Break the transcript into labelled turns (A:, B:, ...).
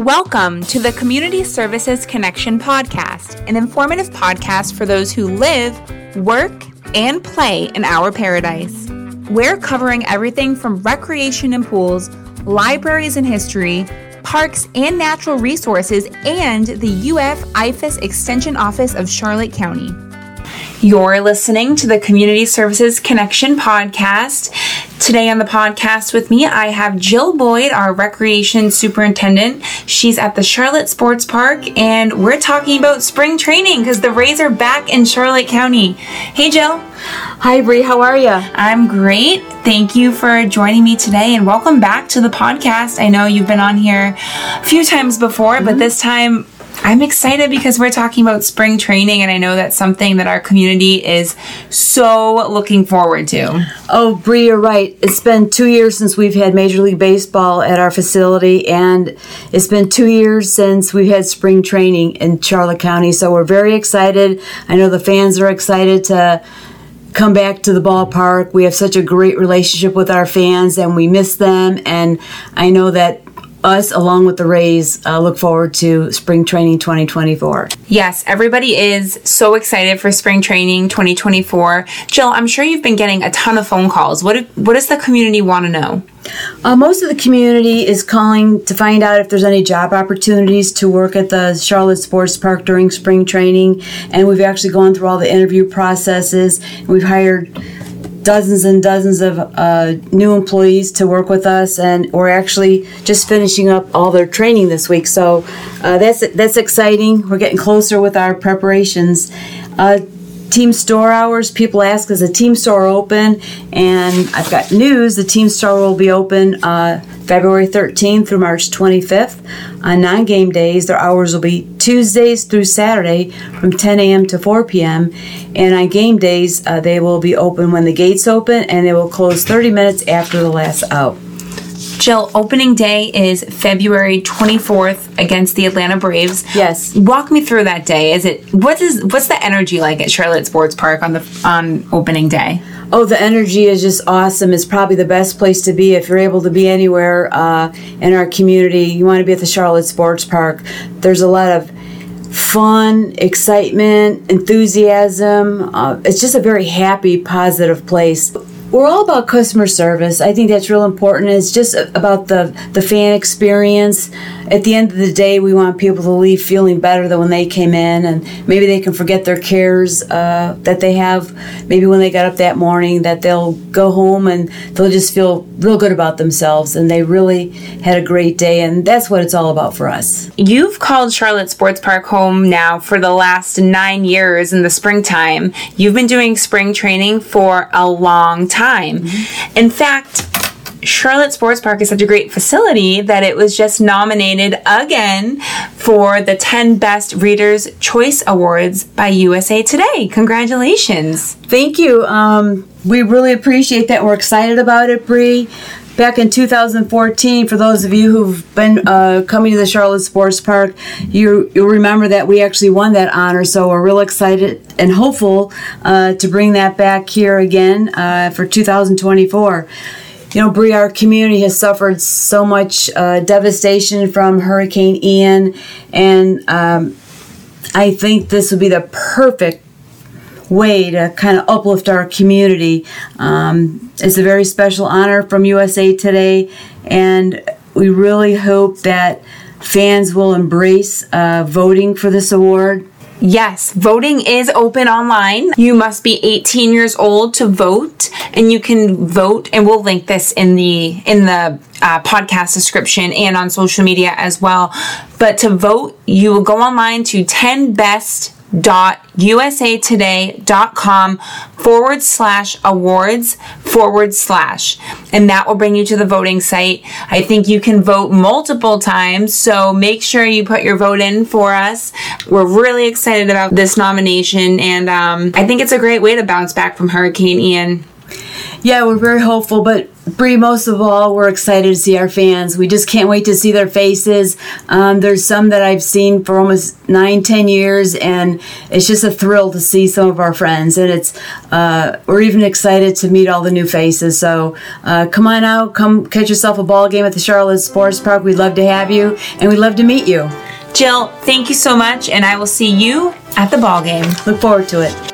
A: Welcome to the Community Services Connection podcast, an informative podcast for those who live, work, and play in our paradise. We're covering everything from recreation and pools, libraries and history, parks and natural resources, and the UF IFAS Extension Office of Charlotte County. You're listening to the Community Services Connection podcast. Today on the podcast with me, I have Jill Boyd, our recreation superintendent. She's at the Charlotte Sports Park, and we're talking about spring training because the Rays are back in Charlotte County. Hey, Jill.
B: Hi, Bree. How are you?
A: I'm great. Thank you for joining me today, and welcome back to the podcast. I know you've been on here a few times before, mm-hmm. but this time I'm excited because we're talking about spring training, and I know that's something that our community is so looking forward to.
B: Oh, Bree, you're right. It's been two years since we've had Major League Baseball at our facility, and it's been two years since we've had spring training in Charlotte County. So we're very excited. I know the fans are excited to come back to the ballpark. We have such a great relationship with our fans, and we miss them. And I know that us, along with the Rays, uh, look forward to spring training 2024.
A: Yes, everybody is so excited for spring training 2024. Jill, I'm sure you've been getting a ton of phone calls. What, what does the community want to know?
B: Uh, most of the community is calling to find out if there's any job opportunities to work at the Charlotte Sports Park during spring training. And we've actually gone through all the interview processes. And we've hired dozens and dozens of uh, new employees to work with us, and we're actually just finishing up all their training this week. So uh, that's that's exciting. We're getting closer with our preparations. Uh, team store hours. People ask, is the team store open? And I've got news. The team store will be open uh, February 13th through March 25th. On non game days, their hours will be Tuesdays through Saturday from 10 a.m. to 4 p.m. And on game days, uh, they will be open when the gates open and they will close 30 minutes after the last out.
A: Jill, opening day is February 24th against the Atlanta Braves.
B: Yes.
A: Walk me through that day. Is it what is what's the energy like at Charlotte Sports Park on the on opening day?
B: Oh, the energy is just awesome. It's probably the best place to be if you're able to be anywhere uh, in our community. You want to be at the Charlotte Sports Park. There's a lot of fun, excitement, enthusiasm. Uh, it's just a very happy, positive place we're all about customer service. I think that's real important. It's just about the the fan experience. At the end of the day, we want people to leave feeling better than when they came in, and maybe they can forget their cares uh, that they have. Maybe when they got up that morning, that they'll go home and they'll just feel real good about themselves, and they really had a great day. And that's what it's all about for us.
A: You've called Charlotte Sports Park home now for the last nine years in the springtime. You've been doing spring training for a long time. Mm-hmm. In fact, Charlotte Sports Park is such a great facility that it was just nominated again for the 10 Best Readers' Choice Awards by USA Today. Congratulations.
B: Thank you. Um, we really appreciate that. We're excited about it, Bree back in 2014, for those of you who've been uh, coming to the Charlotte Sports Park, you you'll remember that we actually won that honor. So we're real excited and hopeful uh, to bring that back here again uh, for 2024. You know, Bree, our community has suffered so much uh, devastation from Hurricane Ian, and um, I think this would be the perfect way to kind of uplift our community. Um, it's a very special honor from USA Today, and we really hope that fans will embrace uh, voting for this award.
A: Yes, voting is open online. You must be 18 years old to vote, and you can vote. And we'll link this in the in the uh, podcast description and on social media as well. But to vote, you will go online to 10 best www.usatoday.com forward slash awards forward slash. And that will bring you to the voting site. I think you can vote multiple times, so make sure you put your vote in for us. We're really excited about this nomination, and um, I think it's a great way to bounce back from Hurricane Ian.
B: Yeah, we're very hopeful, but Bree, most of all, we're excited to see our fans. We just can't wait to see their faces. Um, there's some that I've seen for almost nine, ten years, and it's just a thrill to see some of our friends. And it's uh, we're even excited to meet all the new faces. So uh, come on out, come catch yourself a ball game at the Charlotte Sports Park. We'd love to have you, and we'd love to meet you.
A: Jill, thank you so much, and I will see you at the ball game.
B: Look forward to it.